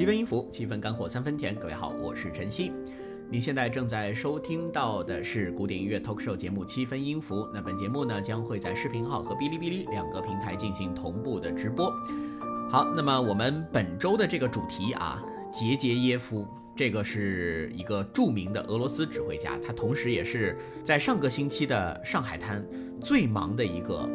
七分音符，七分干货，三分甜。各位好，我是晨曦。你现在正在收听到的是古典音乐 talk show 节目《七分音符》。那本节目呢将会在视频号和哔哩哔哩两个平台进行同步的直播。好，那么我们本周的这个主题啊，杰杰耶夫，这个是一个著名的俄罗斯指挥家，他同时也是在上个星期的上海滩最忙的一个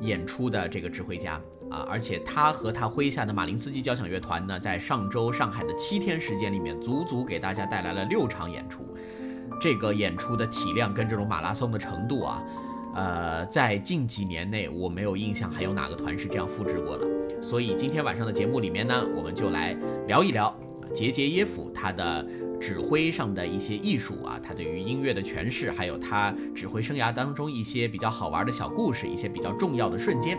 演出的这个指挥家。啊，而且他和他麾下的马林斯基交响乐团呢，在上周上海的七天时间里面，足足给大家带来了六场演出。这个演出的体量跟这种马拉松的程度啊，呃，在近几年内我没有印象还有哪个团是这样复制过的。所以今天晚上的节目里面呢，我们就来聊一聊杰杰耶夫他的指挥上的一些艺术啊，他对于音乐的诠释，还有他指挥生涯当中一些比较好玩的小故事，一些比较重要的瞬间。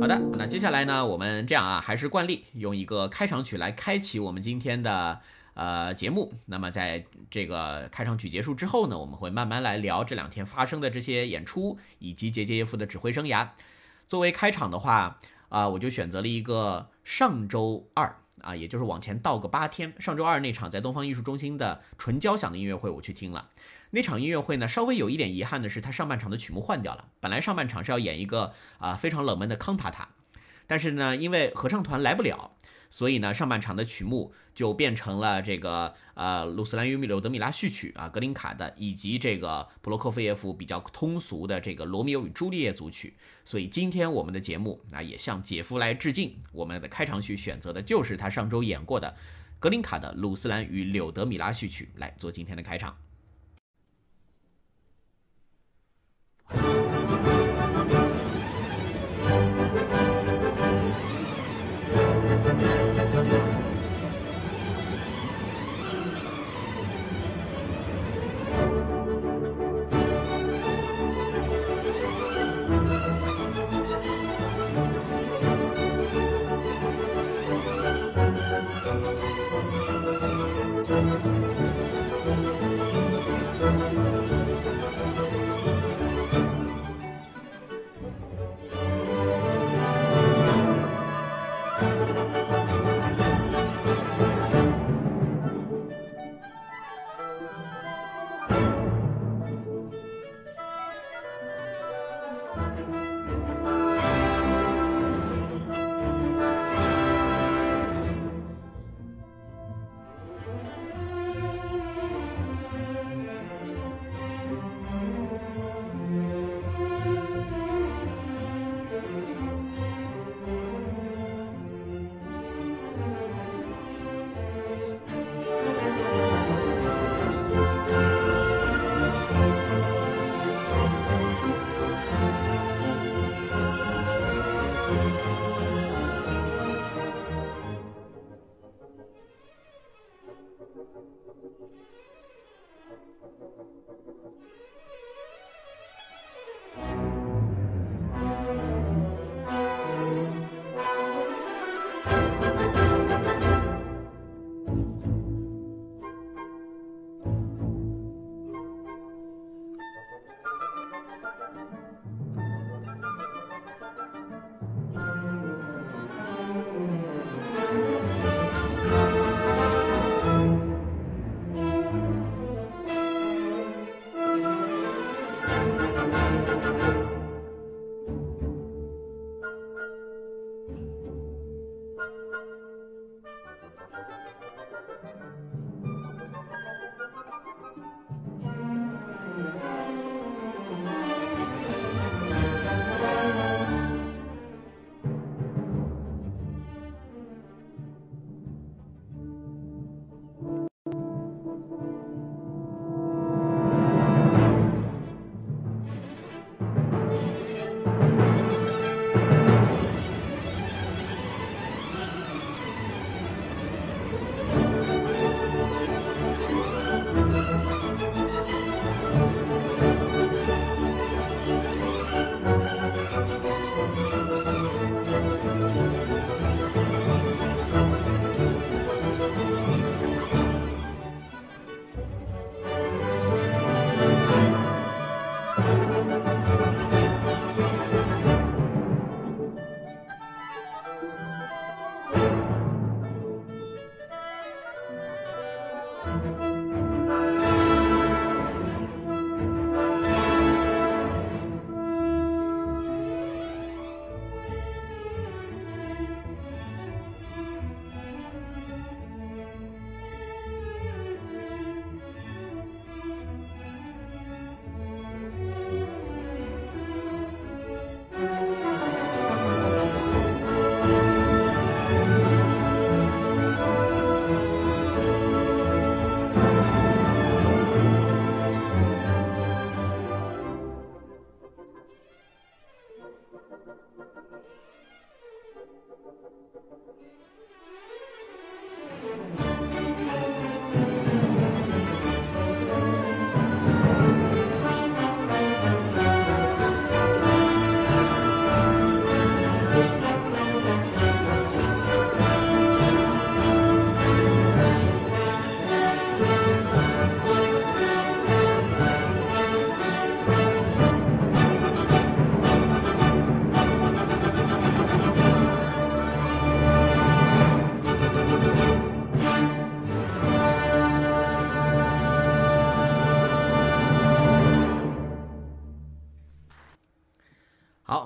好的那接下来呢，我们这样啊，还是惯例，用一个开场曲来开启我们今天的呃节目。那么在这个开场曲结束之后呢，我们会慢慢来聊这两天发生的这些演出，以及杰杰耶夫的指挥生涯。作为开场的话，啊，我就选择了一个上周二啊，也就是往前倒个八天，上周二那场在东方艺术中心的纯交响的音乐会，我去听了。那场音乐会呢，稍微有一点遗憾的是，他上半场的曲目换掉了。本来上半场是要演一个啊非常冷门的康塔塔。但是呢，因为合唱团来不了，所以呢，上半场的曲目就变成了这个呃鲁斯兰与米柳德米拉序曲啊，格林卡的，以及这个普罗科菲耶夫比较通俗的这个罗密欧与朱丽叶组曲。所以今天我们的节目啊，也向姐夫来致敬。我们的开场曲选择的就是他上周演过的格林卡的鲁斯兰与柳德米拉序曲来做今天的开场。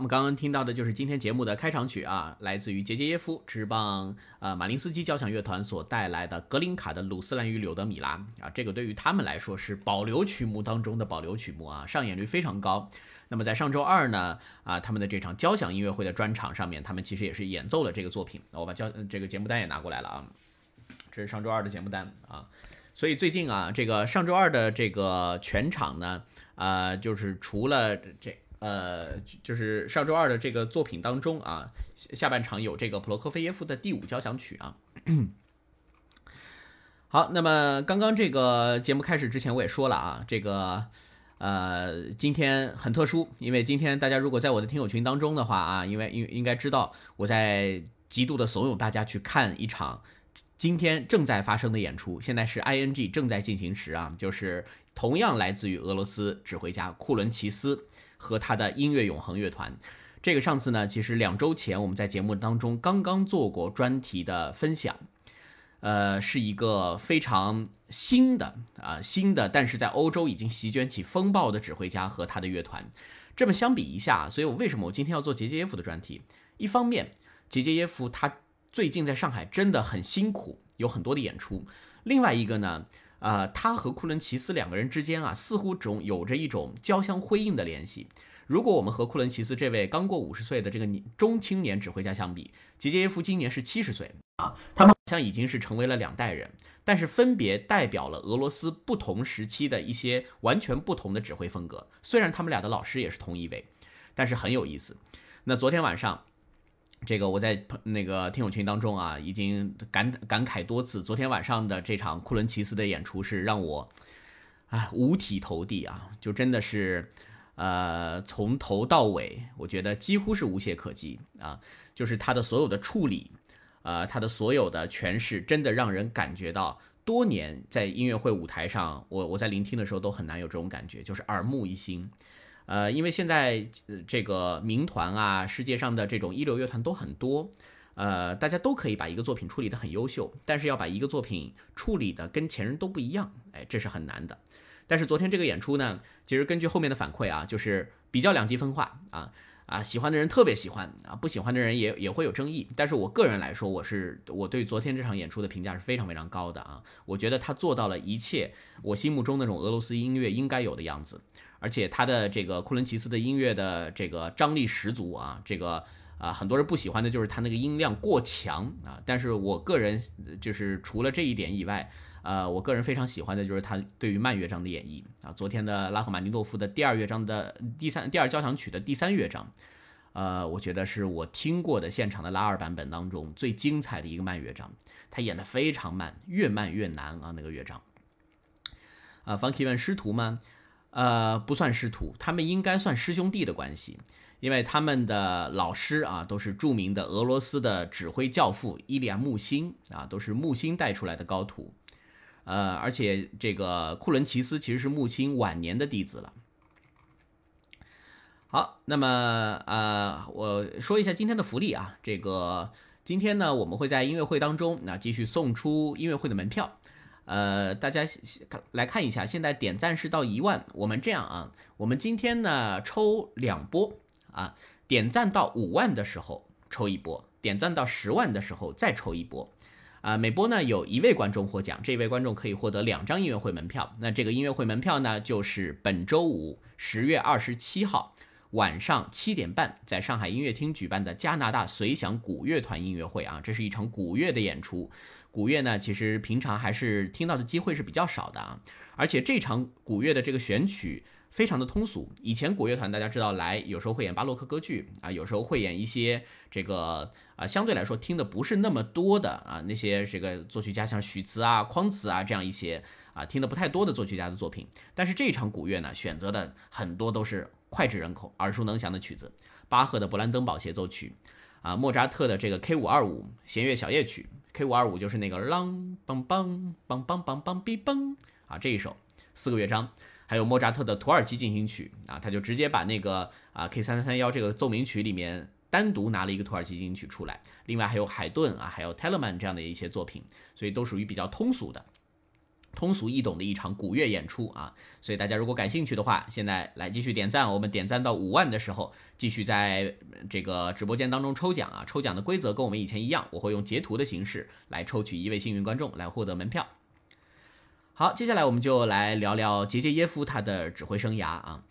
我们刚刚听到的就是今天节目的开场曲啊，来自于杰杰耶夫之棒呃马林斯基交响乐团所带来的格林卡的《鲁斯兰与柳德米拉》啊，这个对于他们来说是保留曲目当中的保留曲目啊，上演率非常高。那么在上周二呢，啊，他们的这场交响音乐会的专场上面，他们其实也是演奏了这个作品。那我把交这个节目单也拿过来了啊，这是上周二的节目单啊。所以最近啊，这个上周二的这个全场呢，啊，就是除了这。呃，就是上周二的这个作品当中啊，下半场有这个普罗科菲耶夫的第五交响曲啊。好，那么刚刚这个节目开始之前我也说了啊，这个呃今天很特殊，因为今天大家如果在我的听友群当中的话啊，因为应应该知道我在极度的怂恿大家去看一场今天正在发生的演出，现在是 ING 正在进行时啊，就是同样来自于俄罗斯指挥家库伦齐斯。和他的音乐永恒乐团，这个上次呢，其实两周前我们在节目当中刚刚做过专题的分享，呃，是一个非常新的啊新的，但是在欧洲已经席卷起风暴的指挥家和他的乐团。这么相比一下，所以我为什么我今天要做杰杰耶夫的专题？一方面，杰杰耶夫他最近在上海真的很辛苦，有很多的演出；另外一个呢。呃，他和库伦齐斯两个人之间啊，似乎总有着一种交相辉映的联系。如果我们和库伦齐斯这位刚过五十岁的这个中青年指挥家相比，杰杰耶夫今年是七十岁啊，他们好像已经是成为了两代人，但是分别代表了俄罗斯不同时期的一些完全不同的指挥风格。虽然他们俩的老师也是同一位，但是很有意思。那昨天晚上。这个我在那个听友群当中啊，已经感感慨多次。昨天晚上的这场库伦齐斯的演出是让我，啊，五体投地啊，就真的是，呃，从头到尾，我觉得几乎是无懈可击啊。就是他的所有的处理，呃，他的所有的诠释，真的让人感觉到，多年在音乐会舞台上，我我在聆听的时候都很难有这种感觉，就是耳目一新。呃，因为现在这个民团啊，世界上的这种一流乐团都很多，呃，大家都可以把一个作品处理得很优秀，但是要把一个作品处理的跟前人都不一样，哎，这是很难的。但是昨天这个演出呢，其实根据后面的反馈啊，就是比较两极分化啊啊，喜欢的人特别喜欢啊，不喜欢的人也也会有争议。但是我个人来说，我是我对昨天这场演出的评价是非常非常高的啊，我觉得他做到了一切我心目中那种俄罗斯音乐应该有的样子。而且他的这个库伦齐斯的音乐的这个张力十足啊，这个啊很多人不喜欢的就是他那个音量过强啊，但是我个人就是除了这一点以外，呃，我个人非常喜欢的就是他对于慢乐章的演绎啊，昨天的拉赫玛尼诺夫的第二乐章的第三第二交响曲的第三乐章，呃，我觉得是我听过的现场的拉二版本当中最精彩的一个慢乐章，他演的非常慢，越慢越难啊那个乐章。啊，方启问师徒吗？呃，不算师徒，他们应该算师兄弟的关系，因为他们的老师啊都是著名的俄罗斯的指挥教父伊利亚木星啊，都是木星带出来的高徒。呃，而且这个库伦齐斯其实是木星晚年的弟子了。好，那么呃，我说一下今天的福利啊，这个今天呢，我们会在音乐会当中那继续送出音乐会的门票。呃，大家来看一下，现在点赞是到一万。我们这样啊，我们今天呢抽两波啊，点赞到五万的时候抽一波，点赞到十万的时候再抽一波。啊，每波呢有一位观众获奖，这位观众可以获得两张音乐会门票。那这个音乐会门票呢，就是本周五十月二十七号晚上七点半在上海音乐厅举办的加拿大随想古乐团音乐会啊，这是一场古乐的演出。古乐呢，其实平常还是听到的机会是比较少的啊，而且这场古乐的这个选曲非常的通俗。以前古乐团大家知道来，有时候会演巴洛克歌剧啊，有时候会演一些这个啊相对来说听的不是那么多的啊那些这个作曲家像许茨啊、匡茨啊这样一些啊听的不太多的作曲家的作品。但是这场古乐呢，选择的很多都是脍炙人口、耳熟能详的曲子，巴赫的勃兰登堡协奏曲啊，莫扎特的这个 K 五二五弦乐小夜曲，K 五二五就是那个啷梆梆梆梆梆梆哔梆啊这一首四个乐章。还有莫扎特的土耳其进行曲啊，他就直接把那个啊 K 三三三幺这个奏鸣曲里面单独拿了一个土耳其进行曲出来。另外还有海顿啊，还有 Telemann 这样的一些作品，所以都属于比较通俗的、通俗易懂的一场古乐演出啊。所以大家如果感兴趣的话，现在来继续点赞，我们点赞到五万的时候，继续在这个直播间当中抽奖啊。抽奖的规则跟我们以前一样，我会用截图的形式来抽取一位幸运观众来获得门票。好，接下来我们就来聊聊杰杰耶夫他的指挥生涯啊，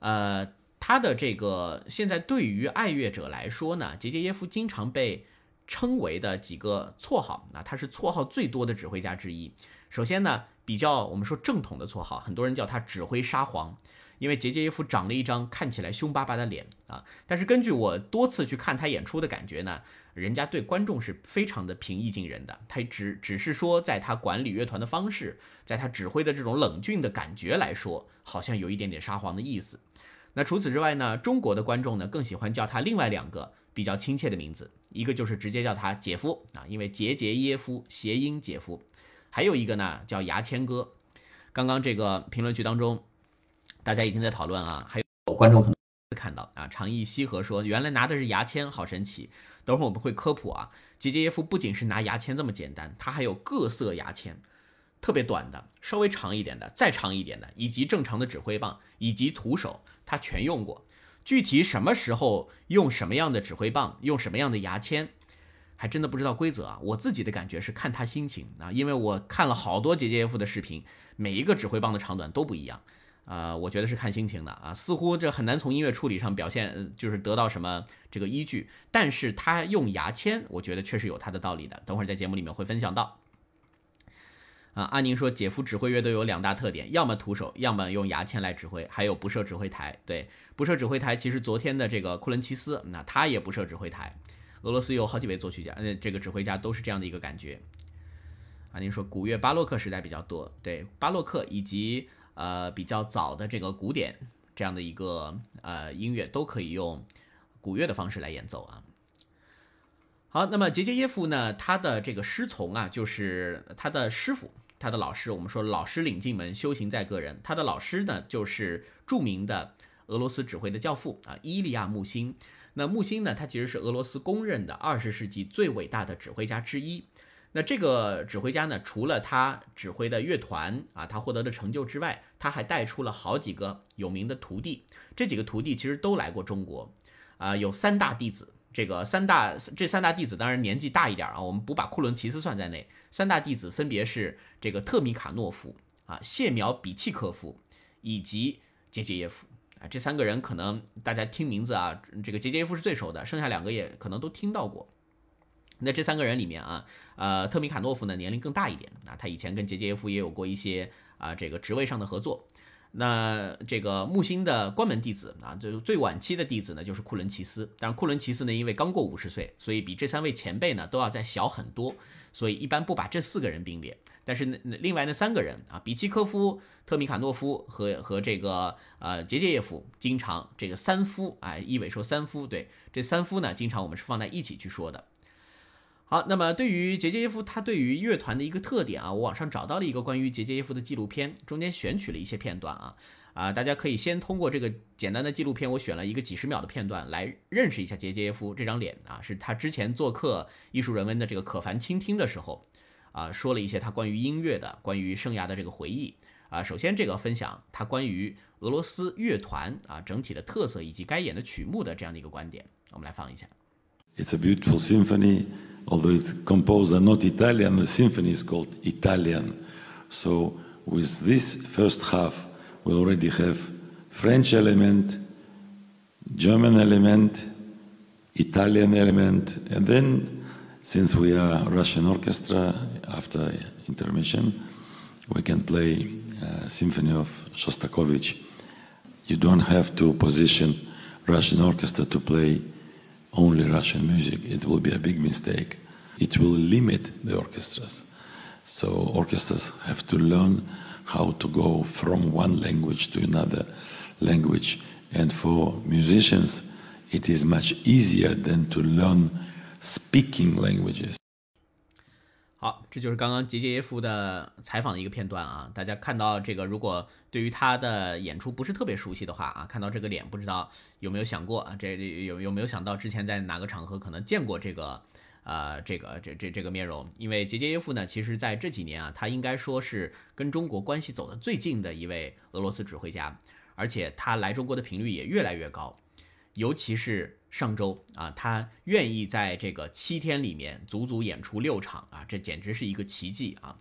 呃，他的这个现在对于爱乐者来说呢，杰杰耶夫经常被称为的几个绰号啊，他是绰号最多的指挥家之一。首先呢，比较我们说正统的绰号，很多人叫他指挥沙皇，因为杰杰耶夫长了一张看起来凶巴巴的脸啊，但是根据我多次去看他演出的感觉呢。人家对观众是非常的平易近人的，他只只是说，在他管理乐团的方式，在他指挥的这种冷峻的感觉来说，好像有一点点沙皇的意思。那除此之外呢，中国的观众呢更喜欢叫他另外两个比较亲切的名字，一个就是直接叫他姐夫啊，因为杰杰耶夫谐音姐夫，还有一个呢叫牙签哥。刚刚这个评论区当中，大家已经在讨论啊，还有观众可能看到啊，长意西河说原来拿的是牙签，好神奇。等会儿我们会科普啊，杰杰耶夫不仅是拿牙签这么简单，他还有各色牙签，特别短的，稍微长一点的，再长一点的，以及正常的指挥棒，以及徒手，他全用过。具体什么时候用什么样的指挥棒，用什么样的牙签，还真的不知道规则啊。我自己的感觉是看他心情啊，因为我看了好多杰杰耶夫的视频，每一个指挥棒的长短都不一样。啊，我觉得是看心情的啊，似乎这很难从音乐处理上表现，就是得到什么这个依据。但是他用牙签，我觉得确实有他的道理的。等会儿在节目里面会分享到。啊，阿宁说，姐夫指挥乐都有两大特点，要么徒手，要么用牙签来指挥，还有不设指挥台。对，不设指挥台，其实昨天的这个库伦齐斯，那他也不设指挥台。俄罗斯有好几位作曲家，呃，这个指挥家都是这样的一个感觉。啊，您说，古乐巴洛克时代比较多，对，巴洛克以及。呃，比较早的这个古典这样的一个呃音乐都可以用古乐的方式来演奏啊。好，那么杰杰耶夫呢，他的这个师从啊，就是他的师傅，他的老师。我们说老师领进门，修行在个人。他的老师呢，就是著名的俄罗斯指挥的教父啊，伊利亚木星。那木星呢，他其实是俄罗斯公认的二十世纪最伟大的指挥家之一。那这个指挥家呢，除了他指挥的乐团啊，他获得的成就之外，他还带出了好几个有名的徒弟。这几个徒弟其实都来过中国，啊，有三大弟子。这个三大这三大弟子当然年纪大一点啊，我们不把库伦齐斯算在内。三大弟子分别是这个特米卡诺夫啊、谢苗比契科夫以及杰杰耶夫啊。这三个人可能大家听名字啊，这个杰杰耶夫是最熟的，剩下两个也可能都听到过。那这三个人里面啊，呃，特米卡诺夫呢年龄更大一点啊，他以前跟杰杰耶夫也有过一些啊这个职位上的合作。那这个木星的关门弟子啊，就最晚期的弟子呢，就是库伦奇斯。但是库伦奇斯呢，因为刚过五十岁，所以比这三位前辈呢都要再小很多，所以一般不把这四个人并列。但是那另外那三个人啊，比奇科夫、特米卡诺夫和和这个呃杰杰耶夫，经常这个三夫啊，一伟说三夫，对这三夫呢，经常我们是放在一起去说的。好，那么对于杰杰耶夫，他对于乐团的一个特点啊，我网上找到了一个关于杰杰耶夫的纪录片，中间选取了一些片段啊啊，大家可以先通过这个简单的纪录片，我选了一个几十秒的片段来认识一下杰杰耶夫这张脸啊，是他之前做客艺术人文的这个可凡倾听的时候啊，说了一些他关于音乐的、关于生涯的这个回忆啊。首先这个分享他关于俄罗斯乐团啊整体的特色以及该演的曲目的这样的一个观点，我们来放一下。It's a beautiful symphony. although it's composed are not Italian, the symphony is called Italian. So with this first half, we already have French element, German element, Italian element, and then since we are Russian orchestra, after intermission, we can play uh, Symphony of Shostakovich. You don't have to position Russian orchestra to play only Russian music. It will be a big mistake. It will limit the orchestras. So orchestras have to learn how to go from one language to another language. And for musicians, it is much easier than to learn speaking languages. 好，这就是刚刚杰杰耶夫的采访的一个片段啊。大家看到这个，如果对于他的演出不是特别熟悉的话啊，看到这个脸，不知道有没有想过啊，这有有没有想到之前在哪个场合可能见过这个，呃，这个这这这个面容？因为杰杰耶夫呢，其实在这几年啊，他应该说是跟中国关系走得最近的一位俄罗斯指挥家，而且他来中国的频率也越来越高，尤其是。上周啊，他愿意在这个七天里面足足演出六场啊，这简直是一个奇迹啊！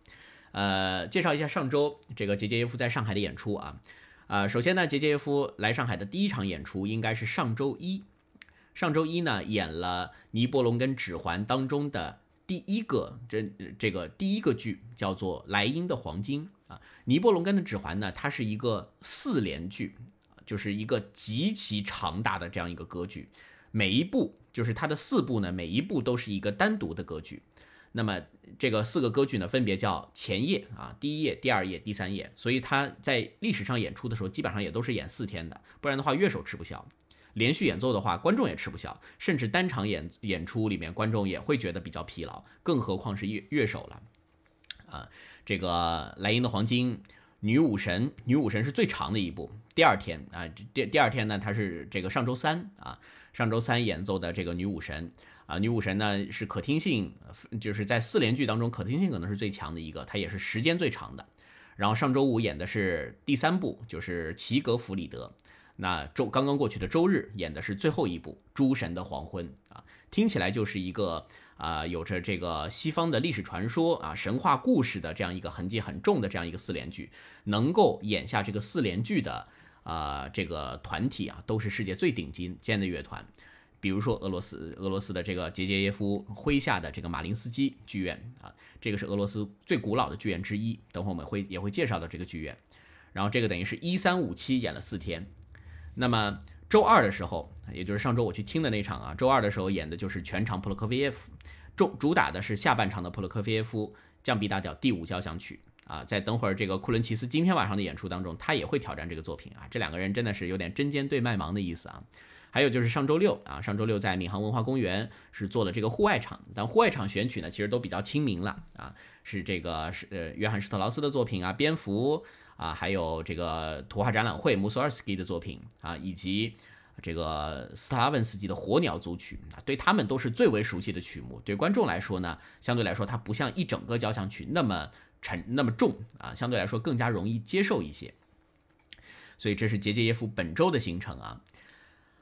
呃，介绍一下上周这个杰杰耶夫在上海的演出啊。呃，首先呢，杰杰耶夫来上海的第一场演出应该是上周一。上周一呢，演了尼伯龙根指环当中的第一个这这个第一个剧，叫做莱茵的黄金啊。尼伯龙根的指环呢，它是一个四连剧，就是一个极其长大的这样一个歌剧。每一部就是它的四部呢，每一部都是一个单独的歌剧。那么这个四个歌剧呢，分别叫前夜啊，第一页、第二页、第三页。所以它在历史上演出的时候，基本上也都是演四天的，不然的话乐手吃不消。连续演奏的话，观众也吃不消，甚至单场演演出里面，观众也会觉得比较疲劳，更何况是乐乐手了啊。这个莱茵的黄金女武神，女武神是最长的一部。第二天啊，第第二天呢，它是这个上周三啊。上周三演奏的这个女武神啊，女武神呢是可听性，就是在四连剧当中可听性可能是最强的一个，它也是时间最长的。然后上周五演的是第三部，就是齐格弗里德。那周刚刚过去的周日演的是最后一部《诸神的黄昏》啊，听起来就是一个啊有着这个西方的历史传说啊神话故事的这样一个痕迹很重的这样一个四连剧，能够演下这个四连剧的。啊，这个团体啊，都是世界最顶尖尖的乐团，比如说俄罗斯俄罗斯的这个杰杰耶夫麾下的这个马林斯基剧院啊，这个是俄罗斯最古老的剧院之一。等会我们会也会介绍到这个剧院。然后这个等于是一三五七演了四天。那么周二的时候，也就是上周我去听的那场啊，周二的时候演的就是全场普罗科菲耶夫，主主打的是下半场的普罗科菲耶夫降 B 大调第五交响曲。啊，在等会儿这个库伦齐斯今天晚上的演出当中，他也会挑战这个作品啊。这两个人真的是有点针尖对麦芒的意思啊。还有就是上周六啊，上周六在闵行文化公园是做了这个户外场，但户外场选曲呢，其实都比较亲民了啊。是这个是呃约翰施特劳斯的作品啊，蝙蝠啊，还有这个图画展览会穆索尔斯基的作品啊，以及这个斯特拉文斯基的火鸟组曲啊，对他们都是最为熟悉的曲目。对观众来说呢，相对来说它不像一整个交响曲那么。沉那么重啊，相对来说更加容易接受一些，所以这是杰杰耶夫本周的行程啊。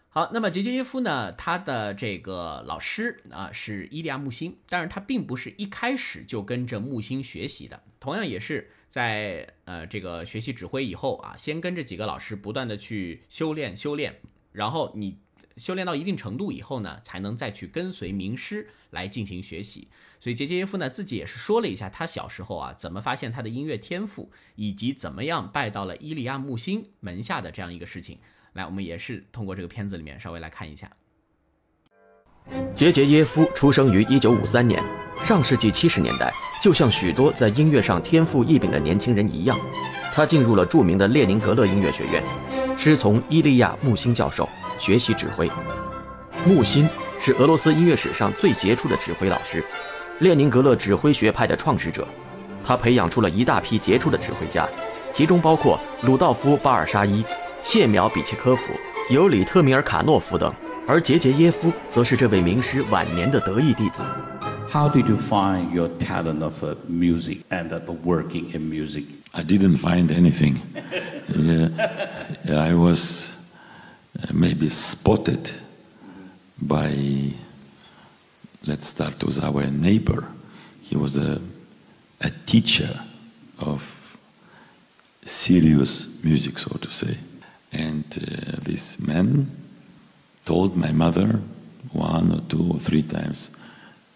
好，那么杰杰耶夫呢，他的这个老师啊是伊利亚木星，但是他并不是一开始就跟着木星学习的，同样也是在呃这个学习指挥以后啊，先跟着几个老师不断的去修炼修炼，然后你。修炼到一定程度以后呢，才能再去跟随名师来进行学习。所以杰杰耶夫呢自己也是说了一下他小时候啊怎么发现他的音乐天赋，以及怎么样拜到了伊利亚木星门下的这样一个事情。来，我们也是通过这个片子里面稍微来看一下。杰杰耶夫出生于一九五三年，上世纪七十年代，就像许多在音乐上天赋异禀的年轻人一样，他进入了著名的列宁格勒音乐学院，师从伊利亚木星教授。学习指挥，木心是俄罗斯音乐史上最杰出的指挥老师，列宁格勒指挥学派的创始者。他培养出了一大批杰出的指挥家，其中包括鲁道夫·巴尔沙伊、谢苗比切科夫、尤里特米尔卡诺夫等。而杰杰耶夫则是这位名师晚年的得意弟子。How did you find your talent of music and of working in music? I didn't find anything. yeah, I was. maybe spotted by, let's start with our neighbor. He was a, a teacher of serious music, so to say. And uh, this man told my mother one or two or three times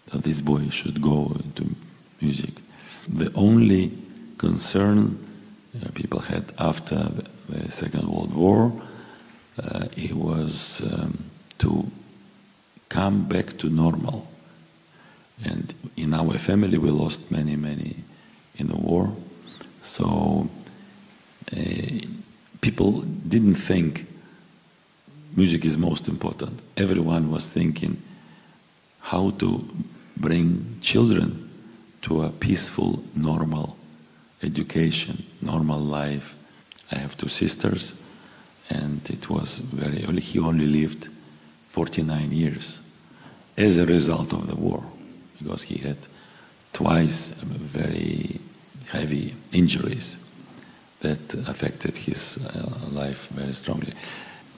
that this boy should go into music. The only concern uh, people had after the, Second World War uh, it was um, to come back to normal. And in our family, we lost many, many in the war. So uh, people didn't think music is most important. Everyone was thinking how to bring children to a peaceful, normal education, normal life. I have two sisters, and it was very. He only lived 49 years as a result of the war, because he had twice very heavy injuries that affected his uh, life very strongly.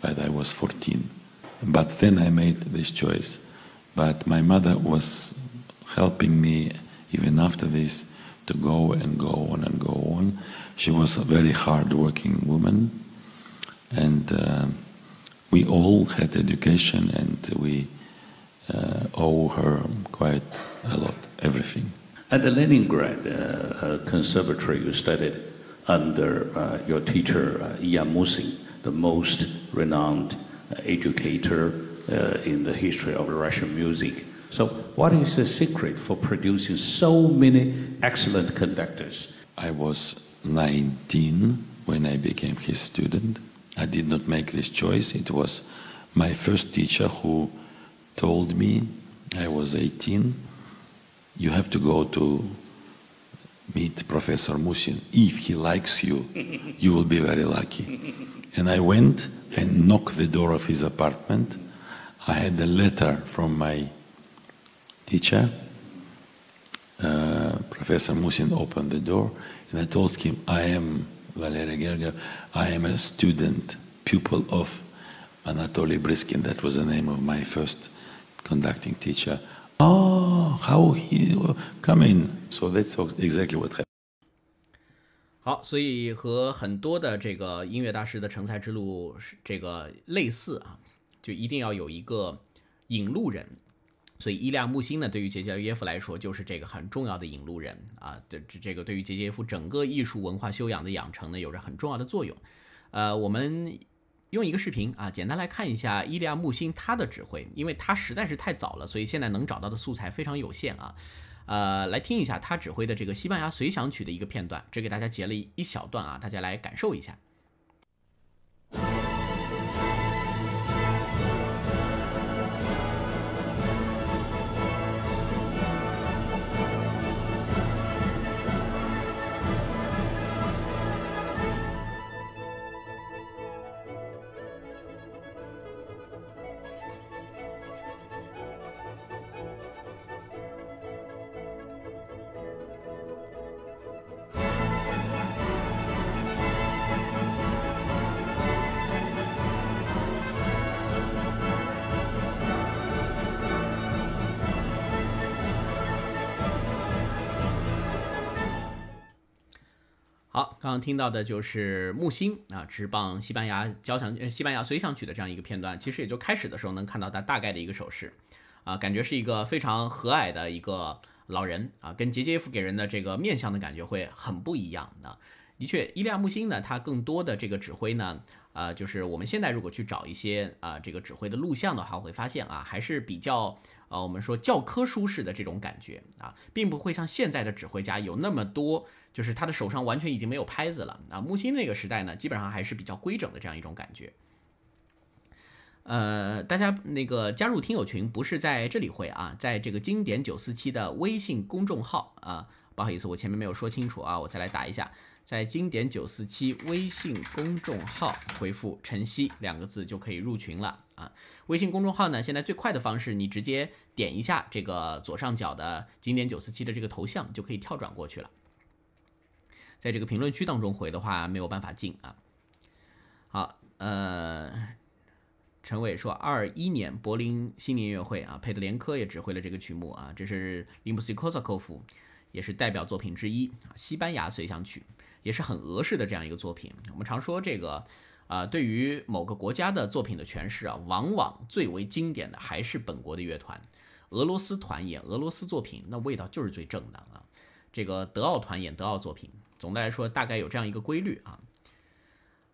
But I was 14. But then I made this choice. But my mother was helping me even after this to go and go on and go on. She was a very hard-working woman, and uh, we all had education, and we owe her quite a lot, everything. At the Leningrad uh, Conservatory, you studied under uh, your teacher uh, Ian Musin, the most renowned uh, educator uh, in the history of Russian music. So, what is the secret for producing so many excellent conductors? I was 19 when I became his student. I did not make this choice. It was my first teacher who told me, I was 18, you have to go to meet Professor Musin. If he likes you, you will be very lucky. And I went and knocked the door of his apartment. I had a letter from my teacher. Uh, Professor Musin opened the door and I told him, I am Valery Gergiev, I am a student, pupil of Anatoly Briskin. That was the name of my first conducting teacher. Oh, how he come in. So that's exactly what happened. 好，所以和很多的这个音乐大师的成才之路是这个类似啊，就一定要有一个引路人。所以伊利亚木星呢，对于杰杰耶夫来说就是这个很重要的引路人啊。这这个对于杰杰耶夫整个艺术文化修养的养成呢，有着很重要的作用。呃，我们用一个视频啊，简单来看一下伊利亚木星他的指挥，因为他实在是太早了，所以现在能找到的素材非常有限啊。呃，来听一下他指挥的这个西班牙随想曲的一个片段，只给大家截了一一小段啊，大家来感受一下。刚刚听到的就是木星啊，直棒西班牙交响呃西班牙随想曲的这样一个片段。其实也就开始的时候能看到他大概的一个手势，啊，感觉是一个非常和蔼的一个老人啊，跟杰杰夫给人的这个面相的感觉会很不一样的。的确，伊利亚木星呢，他更多的这个指挥呢，呃，就是我们现在如果去找一些啊这个指挥的录像的话，会发现啊，还是比较呃我们说教科书式的这种感觉啊，并不会像现在的指挥家有那么多。就是他的手上完全已经没有拍子了啊！木心那个时代呢，基本上还是比较规整的这样一种感觉。呃，大家那个加入听友群不是在这里会啊，在这个经典九四七的微信公众号啊，不好意思，我前面没有说清楚啊，我再来打一下，在经典九四七微信公众号回复“晨曦”两个字就可以入群了啊。微信公众号呢，现在最快的方式，你直接点一下这个左上角的经典九四七的这个头像，就可以跳转过去了。在这个评论区当中回的话，没有办法进啊。好，呃，陈伟说，二一年柏林新年音乐会啊，佩德连科也指挥了这个曲目啊，这是林布斯科萨科夫，也是代表作品之一啊，西班牙随想曲，也是很俄式的这样一个作品。我们常说这个啊，对于某个国家的作品的诠释啊，往往最为经典的还是本国的乐团，俄罗斯团演俄罗斯作品，那味道就是最正的啊。这个德奥团演德奥作品。总的来说，大概有这样一个规律啊。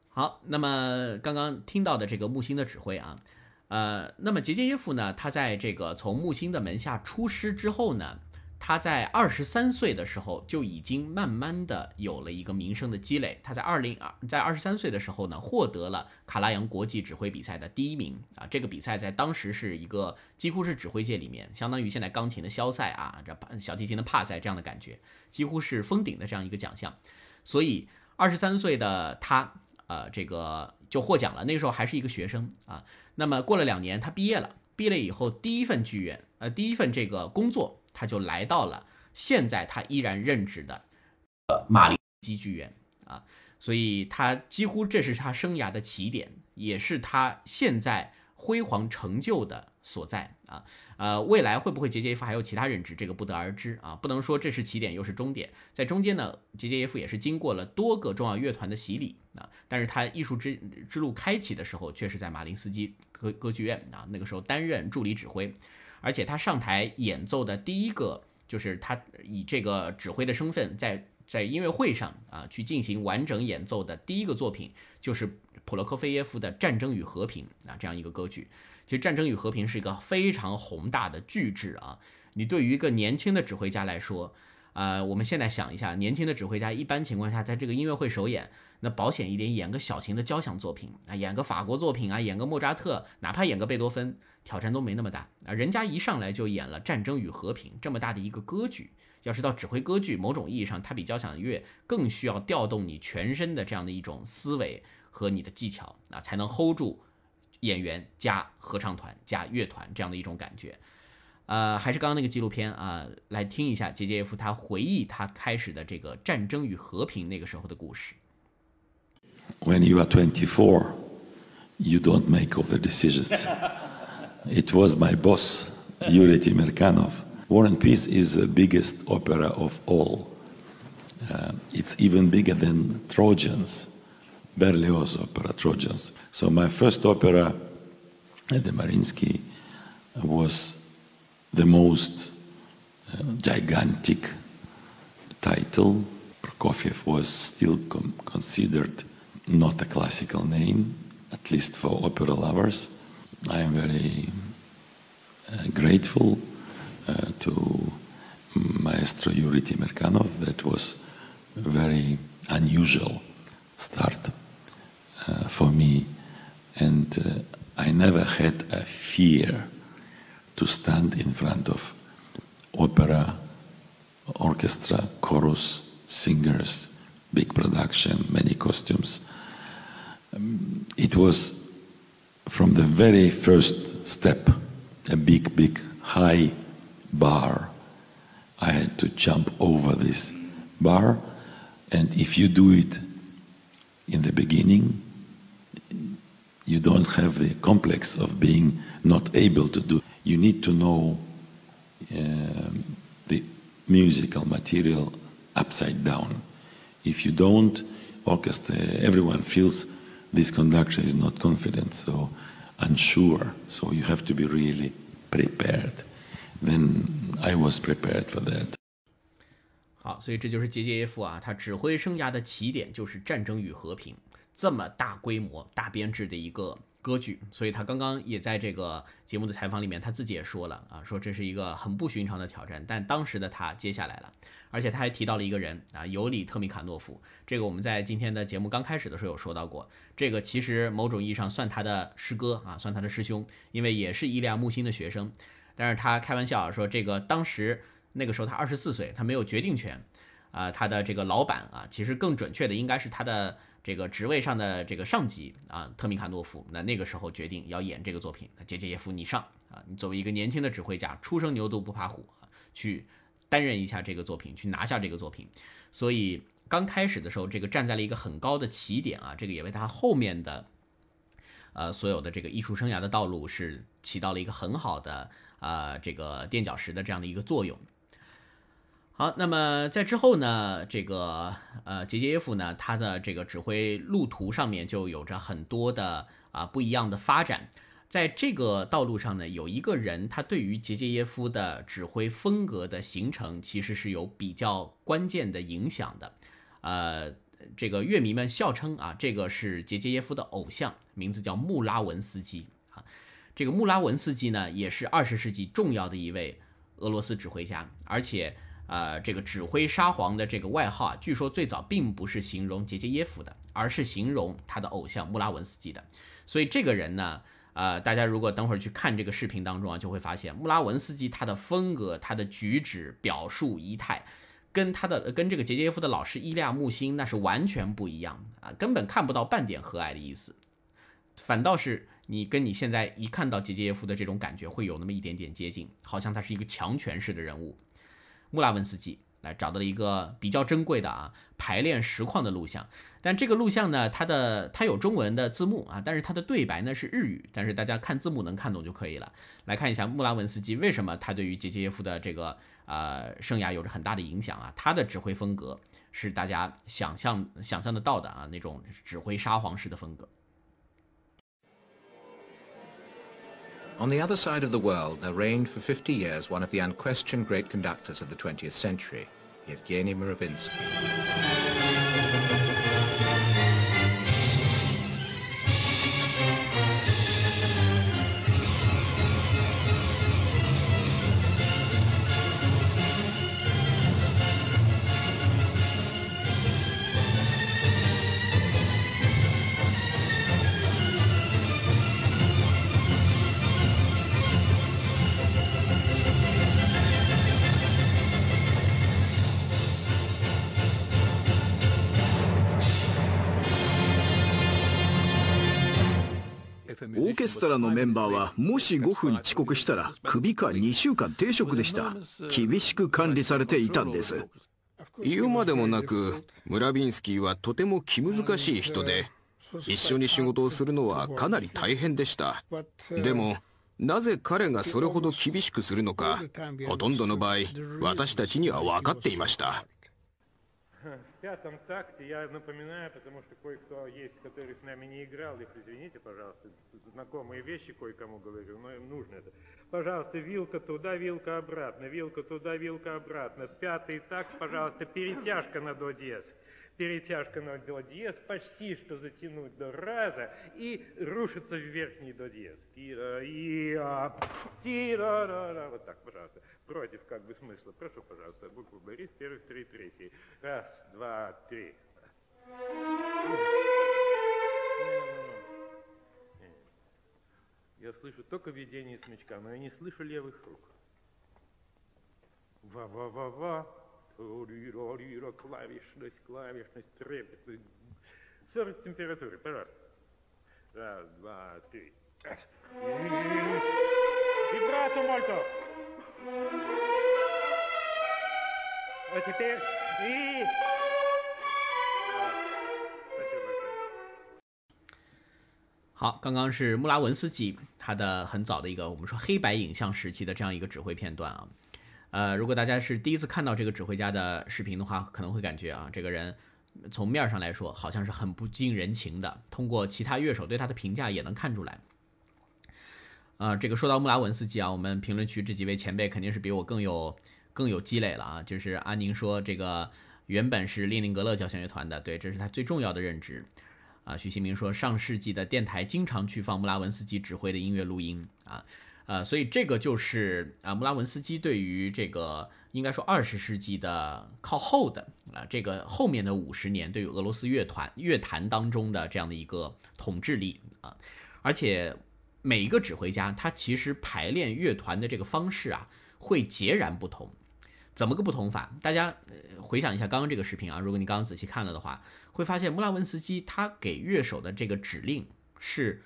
好，那么刚刚听到的这个木星的指挥啊，呃，那么杰杰耶夫呢，他在这个从木星的门下出师之后呢，他在二十三岁的时候就已经慢慢的有了一个名声的积累。他在二零二在二十三岁的时候呢，获得了卡拉扬国际指挥比赛的第一名啊。这个比赛在当时是一个几乎是指挥界里面，相当于现在钢琴的肖赛啊，这小提琴的帕赛这样的感觉，几乎是封顶的这样一个奖项。所以二十三岁的他。呃，这个就获奖了。那个时候还是一个学生啊。那么过了两年，他毕业了。毕业了以后，第一份剧院，呃，第一份这个工作，他就来到了现在他依然任职的呃马林基剧院啊。所以，他几乎这是他生涯的起点，也是他现在辉煌成就的所在啊。呃，未来会不会杰杰耶夫还有其他任职，这个不得而知啊，不能说这是起点又是终点，在中间呢，杰杰耶夫也是经过了多个重要乐团的洗礼啊，但是他艺术之之路开启的时候，却是在马林斯基歌歌剧院啊，那个时候担任助理指挥，而且他上台演奏的第一个，就是他以这个指挥的身份在在音乐会上啊去进行完整演奏的第一个作品，就是普罗科菲耶夫的《战争与和平》啊这样一个歌剧。其实《战争与和平》是一个非常宏大的巨制啊！你对于一个年轻的指挥家来说，呃，我们现在想一下，年轻的指挥家一般情况下在这个音乐会首演，那保险一点，演个小型的交响作品啊，演个法国作品啊，演个莫扎特，哪怕演个贝多芬，挑战都没那么大啊。人家一上来就演了《战争与和平》这么大的一个歌剧，要是到指挥歌剧，某种意义上它比交响乐更需要调动你全身的这样的一种思维和你的技巧啊，才能 hold 住。演员加合唱团加乐团这样的一种感觉，呃，还是刚刚那个纪录片啊，来听一下杰杰耶夫他回忆他开始的这个战争与和平那个时候的故事。When you are twenty four, you don't make all the decisions. It was my boss, Yuri Timerkanov. War and Peace is the biggest opera of all. Uh, it's even bigger than Trojans. Berlioz opera, Trojans. So my first opera at the Marinsky was the most uh, gigantic title. Prokofiev was still considered not a classical name, at least for opera lovers. I am very uh, grateful uh, to Maestro Yuri Timerkanov. That was a very unusual start. Uh, for me. And uh, I never had a fear to stand in front of opera, orchestra, chorus, singers, big production, many costumes. Um, it was from the very first step a big, big, high bar. I had to jump over this bar, and if you do it in the beginning, you don't have the complex of being not able to do. You need to know um, the musical material upside down. If you don't, orchestra, everyone feels this conductor is not confident, so unsure. So you have to be really prepared. Then I was prepared for that. 好，所以这就是杰杰耶夫啊，他指挥生涯的起点就是战争与和平。这么大规模、大编制的一个歌剧，所以他刚刚也在这个节目的采访里面，他自己也说了啊，说这是一个很不寻常的挑战。但当时的他接下来了，而且他还提到了一个人啊，尤里特米卡诺夫。这个我们在今天的节目刚开始的时候有说到过，这个其实某种意义上算他的师哥啊，算他的师兄，因为也是伊利亚木星的学生。但是他开玩笑说，这个当时那个时候他二十四岁，他没有决定权啊，他的这个老板啊，其实更准确的应该是他的。这个职位上的这个上级啊，特米卡诺夫，那那个时候决定要演这个作品，杰杰耶夫你上啊，你作为一个年轻的指挥家，初生牛犊不怕虎啊，去担任一下这个作品，去拿下这个作品。所以刚开始的时候，这个站在了一个很高的起点啊，这个也为他后面的呃所有的这个艺术生涯的道路是起到了一个很好的啊这个垫脚石的这样的一个作用。好，那么在之后呢，这个呃杰杰耶夫呢，他的这个指挥路途上面就有着很多的啊不一样的发展。在这个道路上呢，有一个人，他对于杰杰耶夫的指挥风格的形成，其实是有比较关键的影响的。呃，这个乐迷们笑称啊，这个是杰杰耶夫的偶像，名字叫穆拉文斯基啊。这个穆拉文斯基呢，也是二十世纪重要的一位俄罗斯指挥家，而且呃，这个指挥沙皇的这个外号啊，据说最早并不是形容杰杰耶夫的，而是形容他的偶像穆拉文斯基的。所以这个人呢，呃，大家如果等会儿去看这个视频当中啊，就会发现穆拉文斯基他的风格、他的举止、表述、仪态。跟他的跟这个杰杰耶夫的老师伊利亚木星那是完全不一样啊，根本看不到半点和蔼的意思，反倒是你跟你现在一看到杰杰耶夫的这种感觉会有那么一点点接近，好像他是一个强权式的人物。穆拉文斯基来找到了一个比较珍贵的啊排练实况的录像，但这个录像呢，它的它有中文的字幕啊，但是它的对白呢是日语，但是大家看字幕能看懂就可以了。来看一下穆拉文斯基为什么他对于杰杰耶夫的这个。呃，生涯有着很大的影响啊！他的指挥风格是大家想象想象得到的啊，那种指挥沙皇式的风格。On the other side of the world, there reigned for 50 years one of the unquestioned great conductors of the 20th century, Evgeny Muravinsky. ケストラのメンバーはもし5分遅刻したらクビか2週間停職でした。厳しく管理されていたんです。言うまでもなくムラビンスキーはとても気難しい人で一緒に仕事をするのはかなり大変でした。でもなぜ彼がそれほど厳しくするのかほとんどの場合私たちには分かっていました。Пятом такте я напоминаю, потому что кое-кто есть, который с нами не играл, их извините, пожалуйста, знакомые вещи кое-кому говорю, но им нужно это. Пожалуйста, вилка туда, вилка обратно, вилка туда, вилка обратно. С пятый такт, пожалуйста, перетяжка на до диез перетяжка на до диез, почти что затянуть до раза и рушится в верхний до диез. И, и, а, ти, да, да, да, вот так, пожалуйста. Против как бы смысла. Прошу, пожалуйста, букву Борис, первый, второй, третий. Раз, два, три. Я слышу только видение смычка, но я не слышу левых рук. Ва-ва-ва-ва. Ри-ра-ри-ра, клавишность, клавишность, трепет. 40 температуры, пожалуйста. Раз, два, три. Вибрато мольто. А теперь и... 好，刚刚是穆拉文斯基他的很早的一个我们说黑白影像时期的这样一个指挥片段啊。呃，如果大家是第一次看到这个指挥家的视频的话，可能会感觉啊，这个人从面上来说好像是很不近人情的。通过其他乐手对他的评价也能看出来。 啊，这个说到穆拉文斯基啊，我们评论区这几位前辈肯定是比我更有更有积累了啊。就是安宁说这个原本是列宁格勒交响乐团的，对，这是他最重要的任职。啊，徐新明说上世纪的电台经常去放穆拉文斯基指挥的音乐录音啊。呃，所以这个就是啊，穆拉文斯基对于这个应该说二十世纪的靠后的啊，这个后面的五十年对于俄罗斯乐团乐坛当中的这样的一个统治力啊，而且每一个指挥家他其实排练乐团的这个方式啊会截然不同，怎么个不同法？大家回想一下刚刚这个视频啊，如果你刚刚仔细看了的话，会发现穆拉文斯基他给乐手的这个指令是。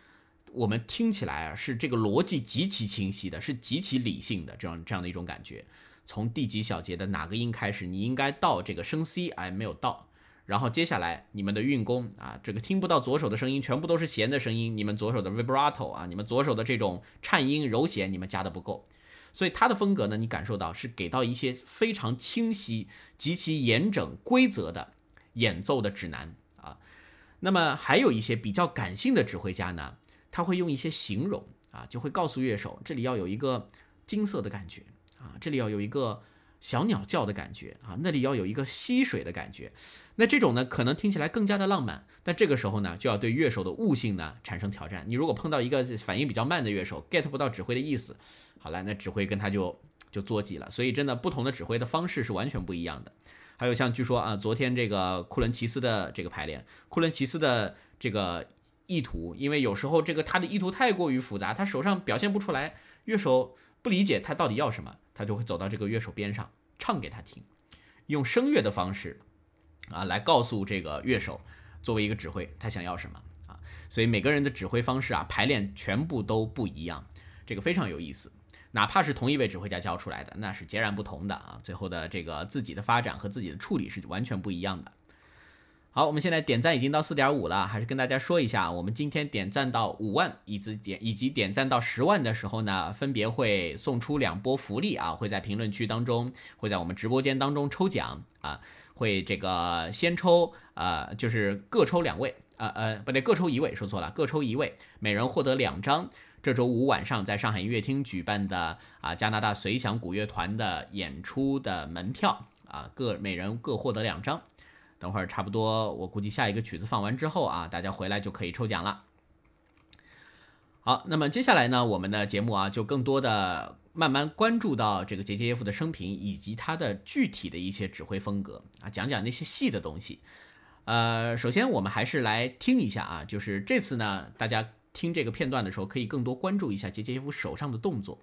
我们听起来啊，是这个逻辑极其清晰的，是极其理性的这样这样的一种感觉。从第几小节的哪个音开始，你应该到这个升 C，哎，没有到。然后接下来你们的运弓啊，这个听不到左手的声音，全部都是弦的声音。你们左手的 vibrato 啊，你们左手的这种颤音柔弦，你们加的不够。所以他的风格呢，你感受到是给到一些非常清晰、极其严整、规则的演奏的指南啊。那么还有一些比较感性的指挥家呢。他会用一些形容啊，就会告诉乐手，这里要有一个金色的感觉啊，这里要有一个小鸟叫的感觉啊，那里要有一个溪水的感觉。那这种呢，可能听起来更加的浪漫，但这个时候呢，就要对乐手的悟性呢产生挑战。你如果碰到一个反应比较慢的乐手，get 不到指挥的意思，好了，那指挥跟他就就作迹了。所以真的，不同的指挥的方式是完全不一样的。还有像据说啊，昨天这个库伦奇斯的这个排练，库伦奇斯的这个意图，因为有时候这个他的意图太过于复杂，他手上表现不出来，乐手不理解他到底要什么，他就会走到这个乐手边上唱给他听，用声乐的方式。啊，来告诉这个乐手，作为一个指挥，他想要什么啊？所以每个人的指挥方式啊，排练全部都不一样，这个非常有意思。哪怕是同一位指挥家教出来的，那是截然不同的啊。最后的这个自己的发展和自己的处理是完全不一样的。好，我们现在点赞已经到四点五了，还是跟大家说一下，我们今天点赞到五万，以及点以及点赞到十万的时候呢，分别会送出两波福利啊，会在评论区当中，会在我们直播间当中抽奖啊。会这个先抽，呃，就是各抽两位，呃呃，不对，各抽一位，说错了，各抽一位，每人获得两张这周五晚上在上海音乐厅举办的啊加拿大随想古乐团的演出的门票啊，各每人各获得两张。等会儿差不多，我估计下一个曲子放完之后啊，大家回来就可以抽奖了。好，那么接下来呢，我们的节目啊，就更多的慢慢关注到这个杰杰耶夫的生平以及他的具体的一些指挥风格啊，讲讲那些细的东西。呃，首先我们还是来听一下啊，就是这次呢，大家听这个片段的时候，可以更多关注一下杰杰耶夫手上的动作。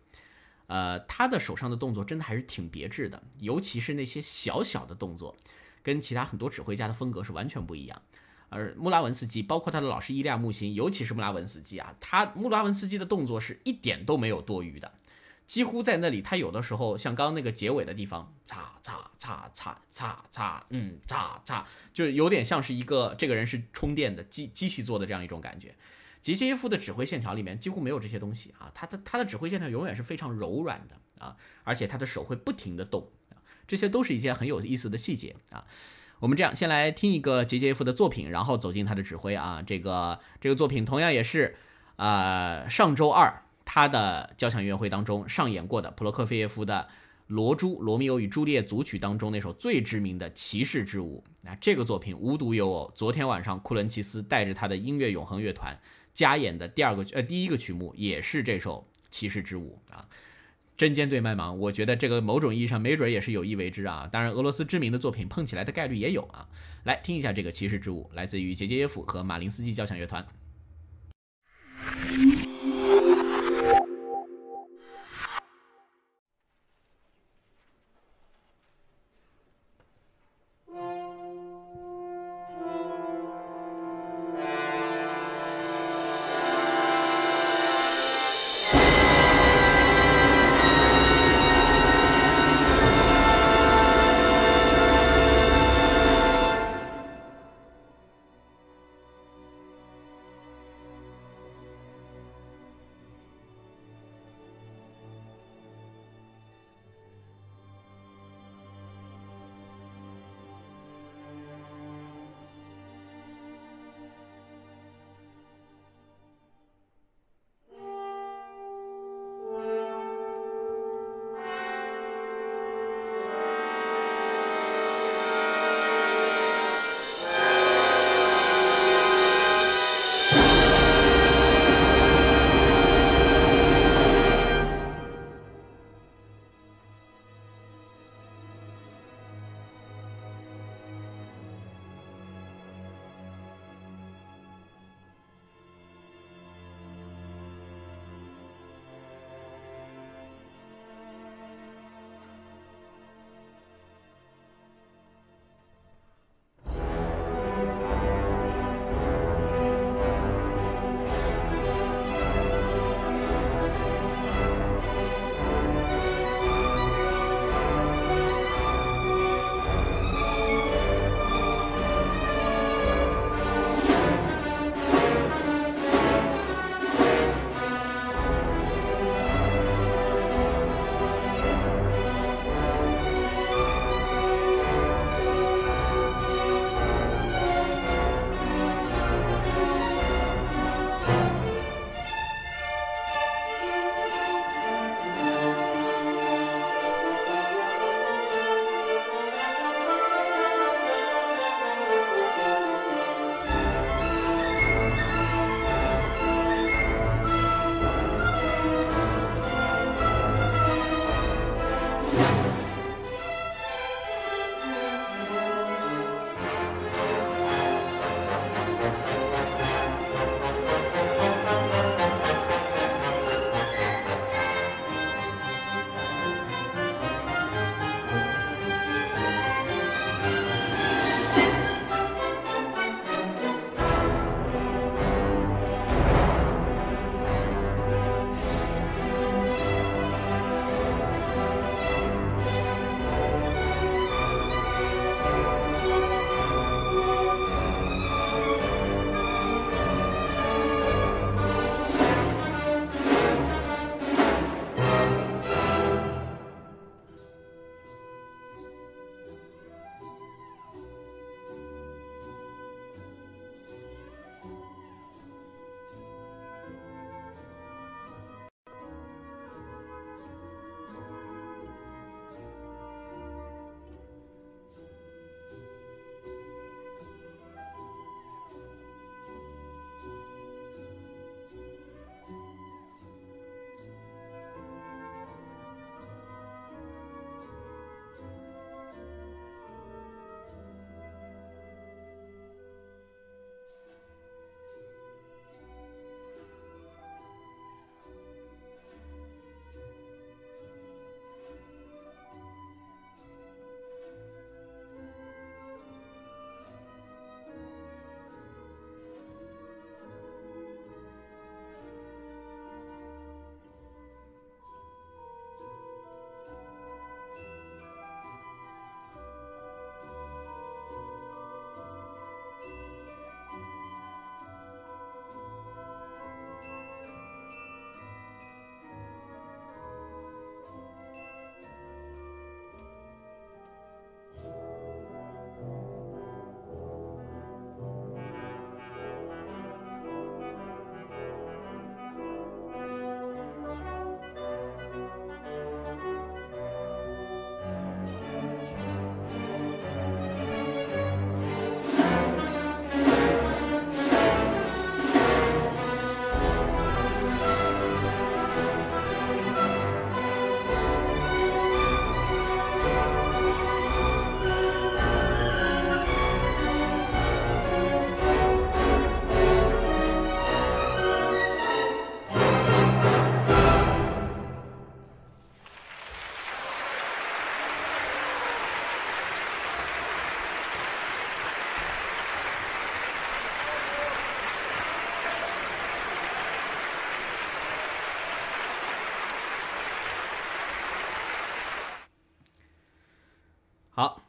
呃，他的手上的动作真的还是挺别致的，尤其是那些小小的动作，跟其他很多指挥家的风格是完全不一样。而穆拉文斯基，包括他的老师伊利亚木辛，尤其是穆拉文斯基啊，他穆拉文斯基的动作是一点都没有多余的，几乎在那里，他有的时候像刚刚那个结尾的地方，擦擦擦擦擦擦，嗯，擦擦，就有点像是一个这个人是充电的机机器做的这样一种感觉。杰西耶夫的指挥线条里面几乎没有这些东西啊，他的他的指挥线条永远是非常柔软的啊，而且他的手会不停的动，这些都是一些很有意思的细节啊。我们这样，先来听一个杰杰夫的作品，然后走进他的指挥啊。这个这个作品同样也是，呃，上周二他的交响音乐会当中上演过的普罗科菲耶夫的《罗珠罗密欧与朱丽叶》组曲当中那首最知名的骑士之舞。那这个作品无独有偶，昨天晚上库伦奇斯带着他的音乐永恒乐团加演的第二个呃第一个曲目也是这首骑士之舞啊。针尖对麦芒，我觉得这个某种意义上没准也是有意为之啊。当然，俄罗斯知名的作品碰起来的概率也有啊。来听一下这个骑士之舞，来自于杰杰耶夫和马林斯基交响乐团。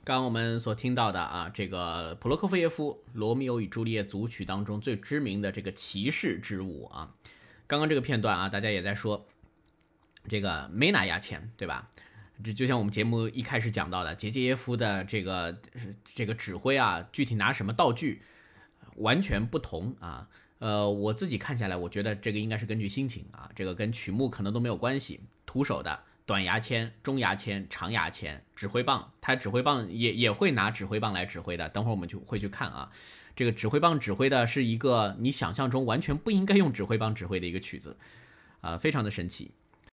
刚刚我们所听到的啊，这个普罗科菲耶夫《罗密欧与朱丽叶》组曲当中最知名的这个骑士之舞啊，刚刚这个片段啊，大家也在说这个没拿牙签，对吧？这就像我们节目一开始讲到的，杰杰耶夫的这个这个指挥啊，具体拿什么道具完全不同啊。呃，我自己看下来，我觉得这个应该是根据心情啊，这个跟曲目可能都没有关系，徒手的。短牙签、中牙签、长牙签、指挥棒，他指挥棒也也会拿指挥棒来指挥的。等会儿我们就会去看啊，这个指挥棒指挥的是一个你想象中完全不应该用指挥棒指挥的一个曲子，啊，非常的神奇。